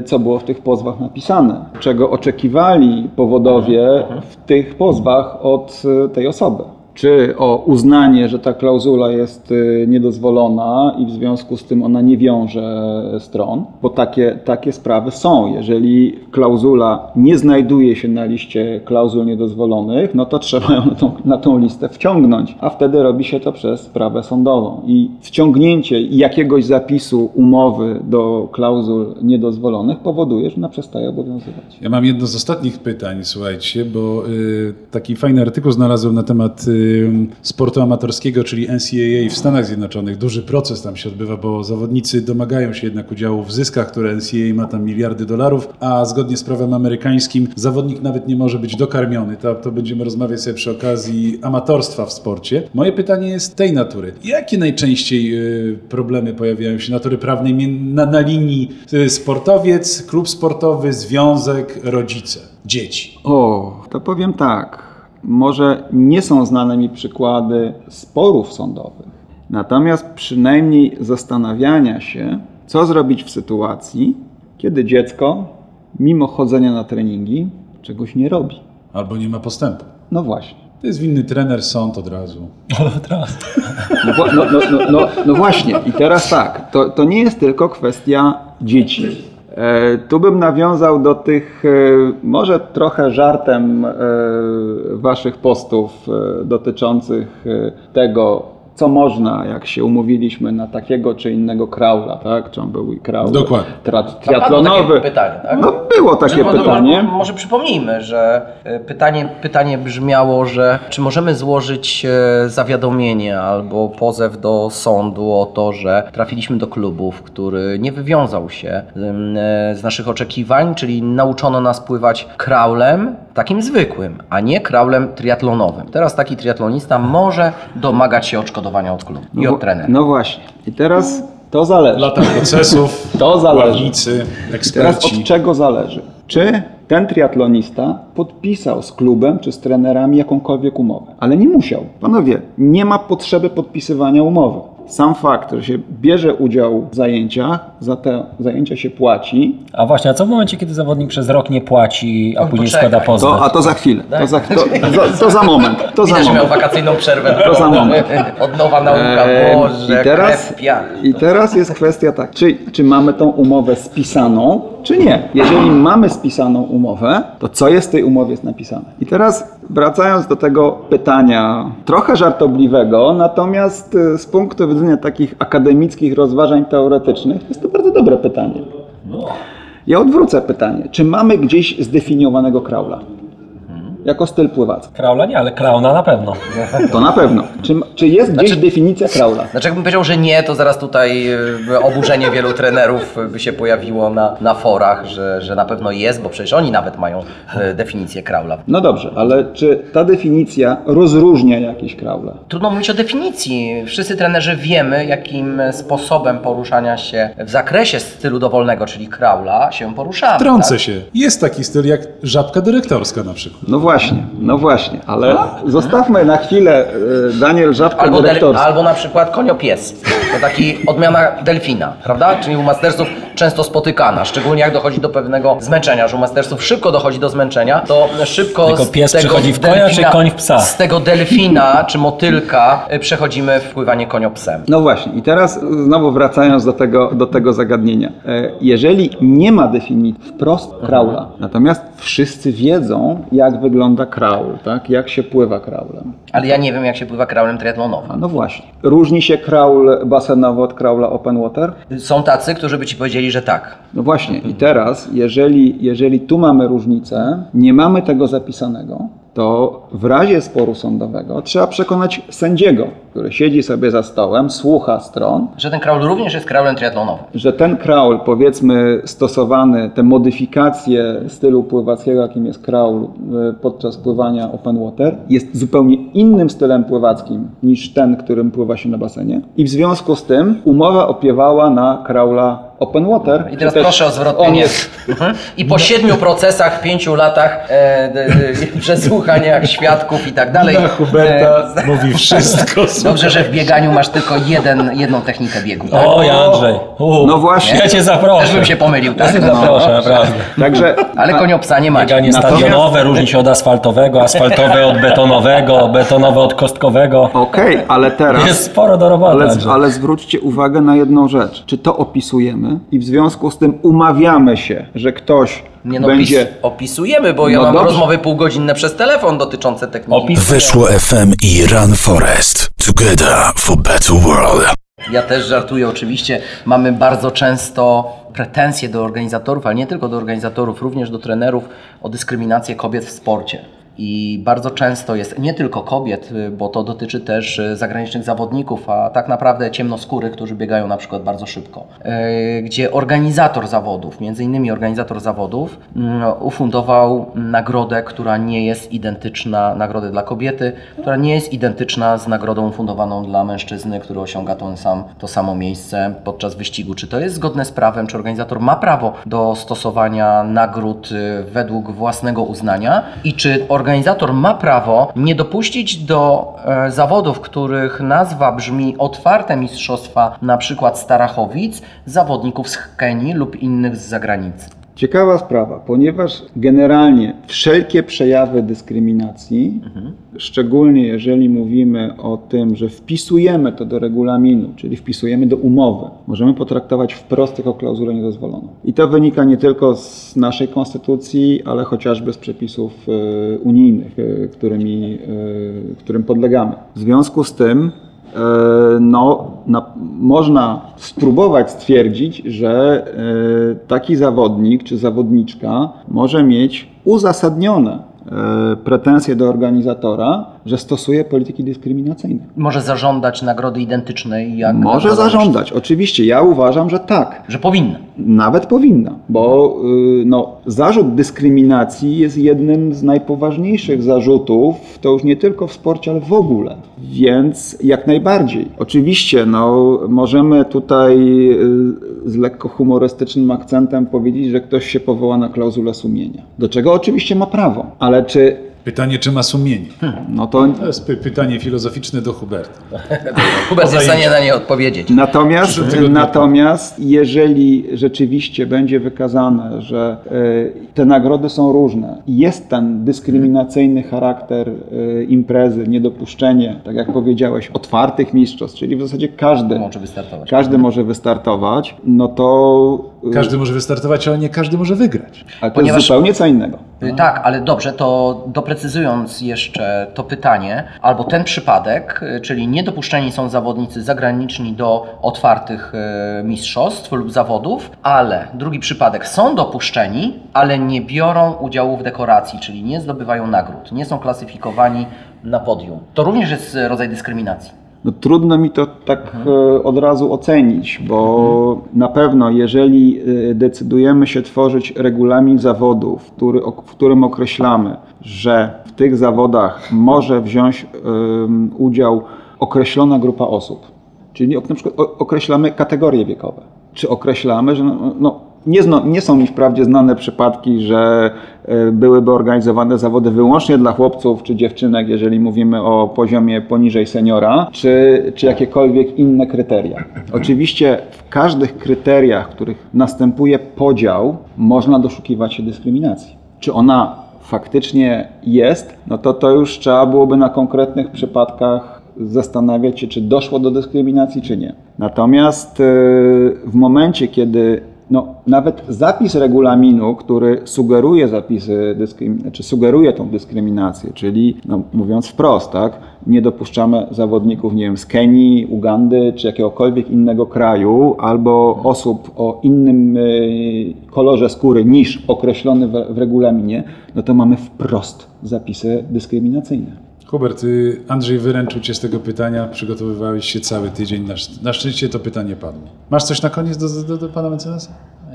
co było w tych pozwach napisane, czego oczekiwali powodowie w tych pozwach od e, tej osoby. Czy o uznanie, że ta klauzula jest e, niedozwolona i w związku z tym ona nie wiąże stron, bo takie, takie sprawy są. Jeżeli klauzula nie znajduje się na liście klauzul niedozwolonych, no to trzeba ją na tą, na tą listę wciągnąć, a wtedy robi się to przez sprawę sądową. I wciągnięcie jakiegoś zapisu umowy do klauzul niedozwolonych powoduje, że ona przestaje obowiązywać. Ja mam jedno z ostatnich pytań, słuchajcie, bo y, taki fajny artykuł znalazłem na temat y, sportu amatorskiego, czyli NCAA w Stanach Zjednoczonych. Duży proces tam się odbywa, bo zawodnicy domagają się jednak udziału w zyskach, które NCAA ma tam miliardy dolarów, a zgodnie z prawem amerykańskim zawodnik nawet nie może być dokarmiony. To, to będziemy rozmawiać sobie przy okazji amatorstwa w sporcie. Moje pytanie jest tej natury. Jakie najczęściej y, problemy pojawiają się natury prawnej na, na linii y, sportowiec, klub sportowy, związek, rodzice, dzieci? O, to powiem tak. Może nie są znane mi przykłady sporów sądowych, natomiast przynajmniej zastanawiania się, co zrobić w sytuacji, kiedy dziecko, mimo chodzenia na treningi, czegoś nie robi. Albo nie ma postępu. No właśnie. To jest winny trener, sąd od razu. O, teraz. No, wła- no, no, no, no, no właśnie, i teraz tak, to, to nie jest tylko kwestia dzieci. E, tu bym nawiązał do tych, e, może trochę żartem e, waszych postów dotyczących tego, co można, jak się umówiliśmy na takiego czy innego kraula, tak? Czy on był kraul Dokładnie. Triatlonowy? takie pytanie, tak? No było takie Może- pytanie. Może, może przypomnijmy, że e, pytanie, pytanie brzmiało, że czy możemy złożyć e, zawiadomienie albo pozew do sądu o to, że trafiliśmy do klubów, który nie wywiązał się e, z naszych oczekiwań, czyli nauczono nas pływać kraulem takim zwykłym, a nie kraulem triatlonowym. Teraz taki triatlonista może domagać się odszkodowania od klubu i No, od trenera. no właśnie. I teraz to zależy. Lata procesów, To zależy. ławnicy, Teraz eksperci. od czego zależy? Czy ten triatlonista podpisał z klubem czy z trenerami jakąkolwiek umowę? Ale nie musiał. Panowie, nie ma potrzeby podpisywania umowy. Sam fakt, że się bierze udział w zajęciach, za te zajęcia się płaci, A właśnie, a co w momencie, kiedy zawodnik przez rok nie płaci, a później poczekaj. składa pozew? to, a to za chwilę. To za, to, to, to za moment. To za Widać, że miał moment. wakacyjną przerwę. To za moment. Od nowa nauka, Eee, Boże, I teraz. I teraz jest kwestia tak, czy, czy mamy tą umowę spisaną, czy nie. Jeżeli mamy spisaną umowę, to co jest w tej umowie jest napisane? I teraz wracając do tego pytania, trochę żartobliwego, natomiast y, z punktu widzenia takich akademickich rozważań teoretycznych, jest to bardzo dobre pytanie. Ja odwrócę pytanie. Czy mamy gdzieś zdefiniowanego kraula? Jako styl pływacki. Kraula nie, ale klauna na pewno. To na pewno. Czy, czy jest gdzieś Znaczy- definicja kraula? Znaczy jakbym powiedział, że nie, to zaraz tutaj e, oburzenie wielu trenerów by się pojawiło na, na forach, że, że na pewno jest, bo przecież oni nawet mają e, definicję kraula. No dobrze, ale czy ta definicja rozróżnia jakieś kraule? Trudno mówić o definicji. Wszyscy trenerzy wiemy, jakim sposobem poruszania się w zakresie stylu dowolnego, czyli kraula, się poruszamy. Trącę tak? się. Jest taki styl jak żabka dyrektorska na przykład. No właśnie, no właśnie, ale zostawmy na chwilę e, Daniel Żabka Albo, del, dyrektorski. albo na przykład koniopies. To taki odmiana delfina, prawda? Czyli u mastersów często spotykana, szczególnie jak dochodzi do pewnego zmęczenia, że u mastersów szybko dochodzi do zmęczenia, to szybko Tylko z pies tego przechodzi w konia, czy koń w psa? Z tego delfina czy motylka y, przechodzimy w pływanie koniopsem. No właśnie, i teraz znowu wracając do tego, do tego zagadnienia. E, Jeżeli nie ma definicji wprost kraula, natomiast wszyscy wiedzą, jak wygląda kraul, tak? jak się pływa kraulem. Ale ja nie wiem, jak się pływa kraulem triatlonowym. No właśnie. Różni się kraul basenowy od kraula open water? Są tacy, którzy by ci powiedzieli, że tak. No właśnie, i teraz, jeżeli, jeżeli tu mamy różnicę, nie mamy tego zapisanego, to w razie sporu sądowego trzeba przekonać sędziego, który siedzi sobie za stołem, słucha stron, Że ten kraul również jest kraulem triatlonowym. że ten kraul, powiedzmy, stosowany, te modyfikacje stylu pływackiego, jakim jest kraul y, podczas pływania open water, jest zupełnie innym stylem pływackim niż ten, którym pływa się na basenie. I w związku z tym umowa opiewała na kraula open water. I teraz proszę o zwrot pieniędzy. jest Mhm. I po siedmiu procesach, pięciu latach e, d, d, przesłuchaniach świadków i tak dalej. Na Huberta e, mówi wszystko. Dobrze, że w bieganiu masz tylko jeden, jedną technikę biegu. Tak? Oj, Andrzej. U, No właśnie. Ja cię zaproszę. Też bym się pomylił, Ja tak? cię zaproszę, naprawdę. Także Ale koniopsa nie macie. Bieganie stadionowe różni się od asfaltowego, asfaltowe od betonowego, betonowe od kostkowego. Okej, ale teraz. Jest sporo do roboty. Ale, ale zwróćcie uwagę na jedną rzecz. Czy to opisujemy i w związku z tym umawiamy się, że ktoś Nie no, będzie. opis, opisujemy, bo ja No mam dobrze. rozmowy półgodzinne przez telefon dotyczące techniki. Opis- Weszło FM i Run Forest. Together for better world. Ja też żartuję oczywiście. Mamy bardzo często pretensje do organizatorów, ale nie tylko do organizatorów, również do trenerów o dyskryminację kobiet w sporcie. I bardzo często jest nie tylko kobiet, y, bo to dotyczy też y, zagranicznych zawodników, a tak naprawdę ciemnoskórych, którzy biegają na przykład bardzo szybko. Y, Gdzie organizator zawodów, między innymi organizator zawodów, mm, ufundował nagrodę, która nie jest identyczna, nagrodę dla kobiety, która nie jest identyczna z nagrodą ufundowaną dla mężczyzny, który osiąga to, sam, to samo miejsce podczas wyścigu. Czy to jest zgodne z prawem? Czy organizator ma prawo do stosowania nagród według własnego uznania? I czy organizator ma prawo nie dopuścić do e, zawodów, których nazwa brzmi otwarte mistrzostwa, na przykład Starachowic, zawodników z Kenii lub innych z zagranicy? Ciekawa sprawa, ponieważ generalnie wszelkie przejawy dyskryminacji, szczególnie jeżeli mówimy o tym, że wpisujemy to do regulaminu, czyli wpisujemy do umowy, możemy potraktować wprost jako klauzulę niedozwoloną. I to wynika nie tylko z naszej konstytucji, ale chociażby z przepisów e, unijnych, e, którymi, e, którym podlegamy. W związku z tym no, na, można spróbować stwierdzić, że e, taki zawodnik czy zawodniczka może mieć uzasadnione e, pretensje do organizatora, że stosuje polityki dyskryminacyjne. Może zażądać nagrody identycznej jak Może zażądać. Oczywiście, ja uważam, że tak. Że powinna. Nawet powinna, bo y, no, zarzut dyskryminacji jest jednym z najpoważniejszych zarzutów, to już nie tylko w sporcie, ale w ogóle. Więc jak najbardziej. Oczywiście no, możemy tutaj y, z lekko humorystycznym akcentem powiedzieć, że ktoś się powoła na klauzulę sumienia. Do czego oczywiście ma prawo, ale czy Pytanie, czy ma sumienie? no to To jest py- pytanie filozoficzne do Huberta. Hubert jest w stanie na nie odpowiedzieć. Natomiast, natomiast jeżeli rzeczywiście będzie wykazane, że e, te nagrody są różne, jest ten dyskryminacyjny charakter e, imprezy, niedopuszczenie, tak jak powiedziałeś, otwartych mistrzostw, czyli w zasadzie każdy, Może wystartować. każdy może wystartować, no to, Każdy może wystartować, ale nie każdy może wygrać. ale to Ponieważ- jest zupełnie co innego. Tak, ale dobrze, to doprecyzujmy doprecyzując jeszcze to pytanie, albo ten przypadek, y, czyli niedopuszczeni są zawodnicy zagraniczni do otwartych y, mistrzostw lub zawodów, ale drugi przypadek są dopuszczeni, ale nie biorą udziału w dekoracji, czyli nie zdobywają nagród, nie są klasyfikowani na podium. To również jest rodzaj dyskryminacji. No, trudno mi to tak e, od razu ocenić, bo na pewno jeżeli e, decydujemy się tworzyć regulamin zawodu, w, którym określamy, że w tych zawodach może wziąć udział określona grupa osób, czyli na przykład określamy kategorie wiekowe, czy określamy, że no, no, nie, zno, nie są mi wprawdzie znane przypadki, że e, byłyby organizowane zawody wyłącznie dla chłopców czy dziewczynek, jeżeli mówimy o poziomie poniżej seniora, czy, czy jakiekolwiek inne kryteria. Oczywiście w każdych kryteriach, w których następuje podział, można doszukiwać się dyskryminacji. Czy ona faktycznie jest, no to to już trzeba byłoby na konkretnych przypadkach zastanawiać się, czy doszło do dyskryminacji, czy nie. Natomiast e, w momencie, kiedy no, nawet zapis regulaminu, który sugeruje zapisy, czy sugeruje tą dyskryminację, czyli no, mówiąc wprost, tak, nie dopuszczamy zawodników, nie wiem, z Kenii, Ugandy czy jakiegokolwiek innego kraju, albo osób o innym y, kolorze skóry niż określony w, w regulaminie, no to mamy wprost zapisy dyskryminacyjne. Hubert, y, Andrzej wyręczył Cię z tego pytania, przygotowywałeś się cały tydzień, na, na szczęście to pytanie padło. Masz coś na koniec do, do, do Pana Mecenasa?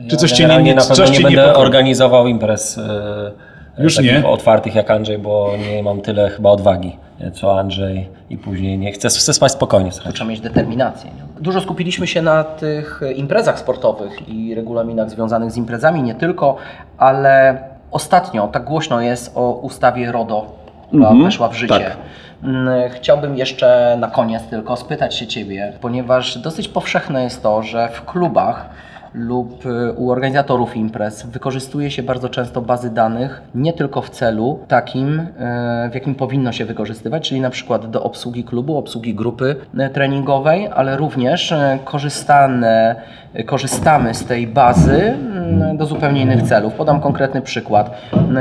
Czy coś Cię nie, nie, na pewno coś nie cię będę niepokoi? organizował imprez e, Już nie? otwartych jak Andrzej, bo nie mam tyle chyba odwagi, e, co Andrzej i później nie chcę, chcę spać spokojnie. Słuchajcie. trzeba mieć determinację. Nie? Dużo skupiliśmy się na tych imprezach sportowych i regulaminach związanych z imprezami, nie tylko, ale ostatnio tak głośno jest o ustawie RODO, która Mhm, weszła w życie. tak. Mm, Chciałbym jeszcze na koniec tylko spytać się Ciebie, ponieważ dosyć powszechne jest to, że w klubach lub y, u organizatorów imprez wykorzystuje się bardzo często bazy danych nie tylko w celu takim, y, w jakim powinno się wykorzystywać, czyli na przykład do obsługi klubu, obsługi grupy y, treningowej, ale również korzystane, korzystamy z tej bazy y, do zupełnie innych celów. Podam konkretny przykład.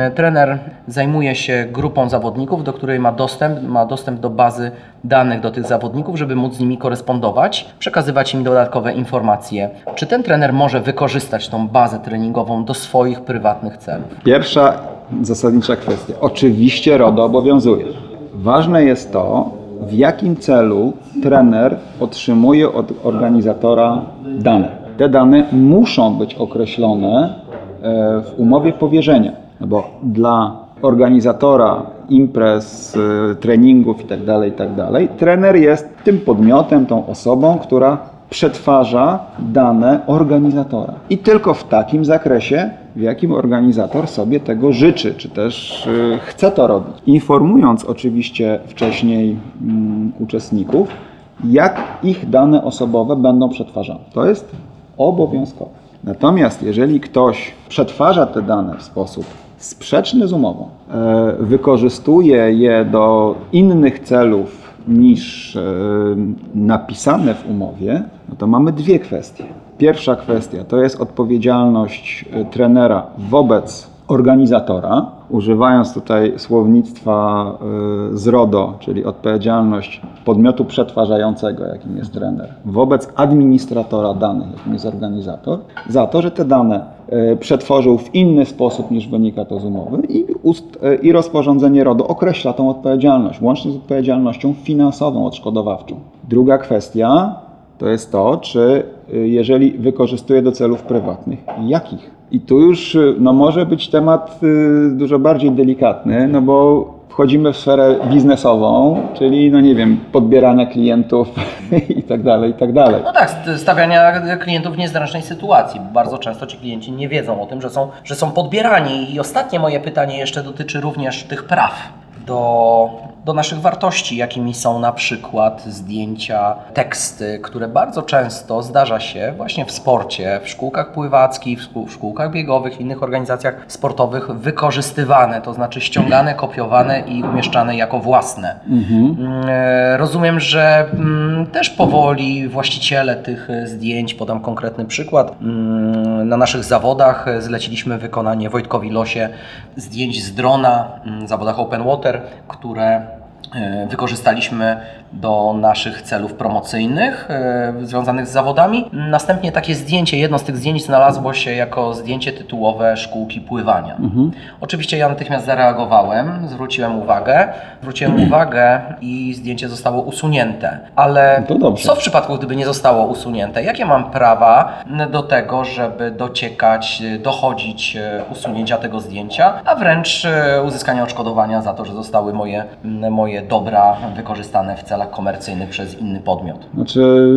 Y, Trener zajmuje się grupą zawodników, do której ma dostęp, ma dostęp do bazy danych do tych zawodników, żeby móc z nimi korespondować, przekazywać im dodatkowe informacje. Czy ten trener może wykorzystać tą bazę treningową do swoich prywatnych celów? Pierwsza zasadnicza kwestia. Oczywiście RODO obowiązuje. Ważne jest to, w jakim celu trener otrzymuje od organizatora dane. Te dane muszą być określone e, w umowie powierzenia, no bo dla organizatora imprez, e, treningów itd., itd., trener jest tym podmiotem, tą osobą, która przetwarza dane organizatora. I tylko w takim zakresie, w jakim organizator sobie tego życzy, czy też y, chce to robić. Informując oczywiście wcześniej mm, uczestników, jak ich dane osobowe będą przetwarzane. To jest obowiązkowe. Natomiast jeżeli ktoś przetwarza te dane w sposób sprzeczny z umową, e, wykorzystuje je do innych celów niż e, napisane w umowie, no to mamy dwie kwestie. Pierwsza kwestia to jest odpowiedzialność e, trenera wobec organizatora, używając tutaj słownictwa y, z RODO, czyli odpowiedzialność podmiotu przetwarzającego, jakim jest trener, wobec administratora danych, jakim jest organizator, za to, że te dane y, przetworzył w inny sposób niż wynika to z umowy i, ust, y, i rozporządzenie RODO określa tą odpowiedzialność, łącznie z odpowiedzialnością finansową, odszkodowawczą. Druga kwestia to jest to, czy jeżeli wykorzystuje do celów prywatnych, jakich? I tu już y, no, może być temat y, dużo bardziej delikatny, no bo wchodzimy w sferę biznesową, czyli no nie wiem, podbierania klientów i tak dalej, i tak dalej. No tak, st- stawiania klientów w niezręcznej sytuacji. Bardzo często ci klienci nie wiedzą o tym, że są, że są podbierani. I ostatnie moje pytanie jeszcze dotyczy również tych praw. Do, do naszych wartości, jakimi są na przykład zdjęcia, teksty, które bardzo często zdarza się właśnie w sporcie, w szkółkach pływackich, w szkół- w szkółkach biegowych, innych organizacjach sportowych wykorzystywane, to znaczy ściągane, kopiowane i umieszczane jako własne. Mm, e, Rozumiem, że mm, też powoli właściciele tych e, zdjęć, podam konkretny przykład, mm, na naszych zawodach e, zleciliśmy wykonanie Wojtkowi Losie zdjęć z drona w zawodach Open Water, które e, wykorzystaliśmy do naszych celów promocyjnych e, związanych z zawodami. Następnie takie zdjęcie, jedno z tych zdjęć znalazło się jako zdjęcie tytułowe szkółki pływania. Oczywiście ja natychmiast zareagowałem, zwróciłem uwagę, zwróciłem uwagę i zdjęcie zostało usunięte. Ale No co w przypadku, gdyby nie zostało usunięte? Jakie mam prawa do tego, żeby dociekać, dochodzić e, usunięcia tego zdjęcia, a wręcz e, uzyskania odszkodowania za to, że zostały moje, moje dobra wykorzystane w celach komercyjnych przez inny podmiot? Znaczy,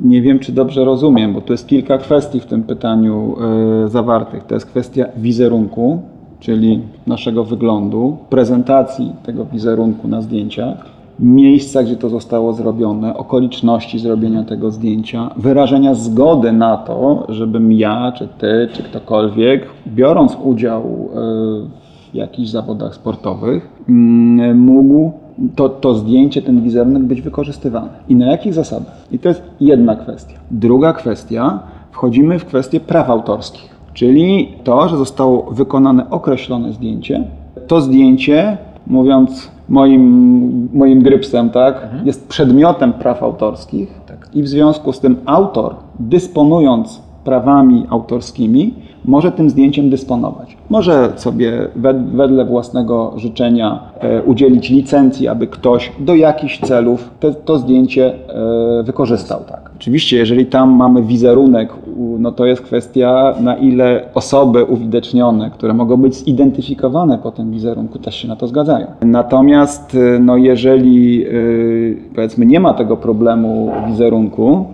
nie wiem, czy dobrze rozumiem, bo tu jest kilka kwestii w tym pytaniu e, zawartych. To jest kwestia wizerunku, czyli naszego wyglądu, prezentacji tego wizerunku na zdjęciach, miejsca, gdzie to zostało zrobione, okoliczności zrobienia tego zdjęcia, wyrażenia zgody na to, żebym ja, czy ty, czy ktokolwiek, biorąc udział e, w jakichś zawodach sportowych, mm, mógł to, to zdjęcie, ten wizerunek być wykorzystywany. I na jakich zasadach? I to jest jedna kwestia. Druga kwestia, wchodzimy w kwestię praw autorskich, czyli to, że zostało wykonane określone zdjęcie. To zdjęcie, mówiąc moim, moim grypsem, tak, jest przedmiotem praw autorskich i w związku z tym autor, dysponując prawami autorskimi, może tym zdjęciem dysponować. Może sobie wed- wedle własnego życzenia e, udzielić licencji, aby ktoś do jakichś celów te, to zdjęcie e, wykorzystał. Tak. Oczywiście, jeżeli tam mamy wizerunek, no to jest kwestia, na ile osoby uwidocznione, które mogą być zidentyfikowane po tym wizerunku, też się na to zgadzają. Natomiast, e, no jeżeli powiedzmy nie ma tego problemu wizerunku,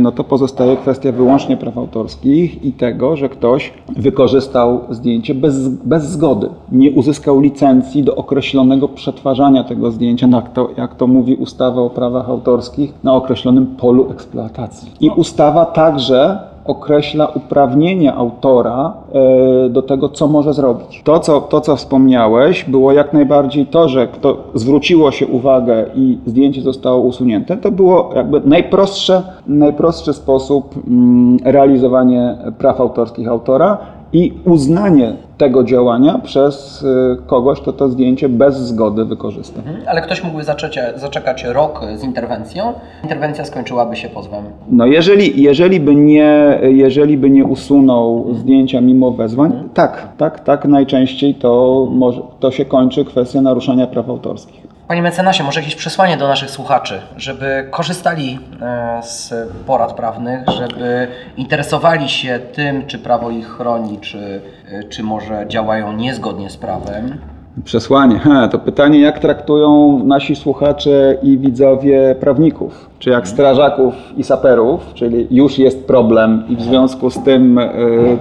no to pozostaje kwestia wyłącznie praw autorskich i tego, że ktoś wykorzystał zdjęcie bez, bez zgody. Nie uzyskał licencji do określonego przetwarzania tego zdjęcia, jak to, jak to mówi ustawa o prawach autorskich, na określonym polu eksploatacji. I ustawa także określa uprawnienia autora e, do tego, co może zrobić. To co, to, co wspomniałeś, było jak najbardziej to, że kto zwróciło się uwagę i zdjęcie zostało usunięte, to było jakby najprostsze, najprostszy sposób mm, realizowanie praw autorskich autora i uznanie tego działania przez y, kogoś, kto to zdjęcie bez zgody wykorzysta. Ale ktoś mógłby zaczeć, zaczekać rok z interwencją. Interwencja skończyłaby się pozwem. No jeżeli, jeżeli, by nie, jeżeli by nie usunął zdjęcia mimo wezwań, tak, tak, tak najczęściej to, może, to się kończy kwestia naruszenia praw autorskich. Panie mecenasie, może jakieś przesłanie do naszych słuchaczy, żeby korzystali e, z porad prawnych, żeby interesowali się tym, czy prawo ich chroni, czy, e, czy może działają niezgodnie z prawem. Przesłanie. To pytanie, jak traktują nasi słuchacze i widzowie prawników? Czy jak strażaków i saperów, czyli już jest problem i w związku z tym e,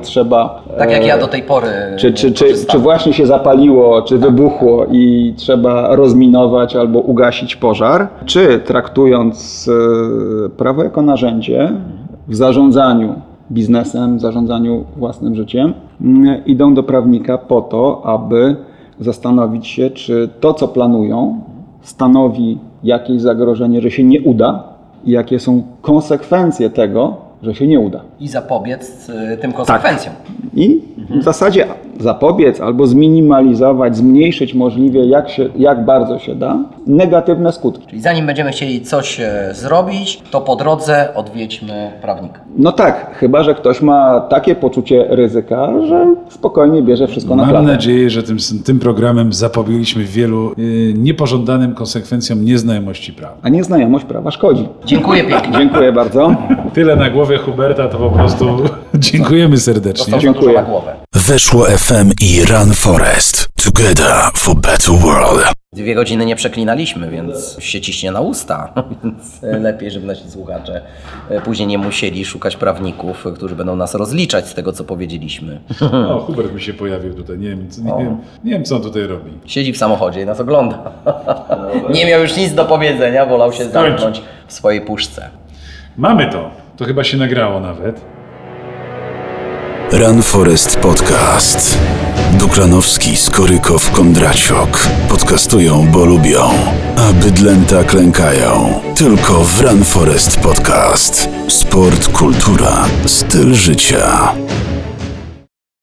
trzeba. Tak jak e, ja do tej pory. Czy, czy, czy, czy właśnie się zapaliło, czy wybuchło i trzeba rozminować albo ugasić pożar? Czy traktując e, prawo jako narzędzie w zarządzaniu biznesem, w zarządzaniu własnym życiem, idą do prawnika po to, aby zastanowić się, czy to, co planują, stanowi jakieś zagrożenie, że się nie uda i jakie są konsekwencje tego, że się nie uda. I zapobiec e, tym konsekwencjom. I w zasadzie zapobiec albo zminimalizować, zmniejszyć możliwie jak, się, jak bardzo się da negatywne skutki. Czyli zanim będziemy chcieli coś e, zrobić, to po drodze odwiedźmy prawnika. No tak, chyba że ktoś ma takie poczucie ryzyka, że spokojnie bierze wszystko na Mam klatę. nadzieję, że tym, tym programem zapobiegliśmy wielu y, niepożądanym konsekwencjom nieznajomości prawa. A nieznajomość prawa szkodzi. Dziękuję pięknie. Dziękuję bardzo. Tyle na głowie Huberta, to po prostu dziękujemy serdecznie. Dziękuję. na głowę. Weszło FM i Run Forest. Together for better world. Dwie godziny nie przeklinaliśmy, więc się ciśnie na usta. Więc lepiej, żeby nasi słuchacze e, później nie musieli szukać prawników, którzy będą nas rozliczać z tego, co powiedzieliśmy. O, Hubert mi się pojawił tutaj, nie wiem, co- nie, wiem, nie wiem co on tutaj robi. Siedzi w samochodzie i nas ogląda. Nie miał już nic do powiedzenia, wolał się zamknąć w swojej puszce. Mamy to, to chyba się nagrało nawet. Run Forest Podcast. Duklanowski, Skorykow, Kondraciok. Podcastują, bo lubią. A bydlęta klękają. Tylko w Run Forest Podcast. Sport, kultura, styl życia.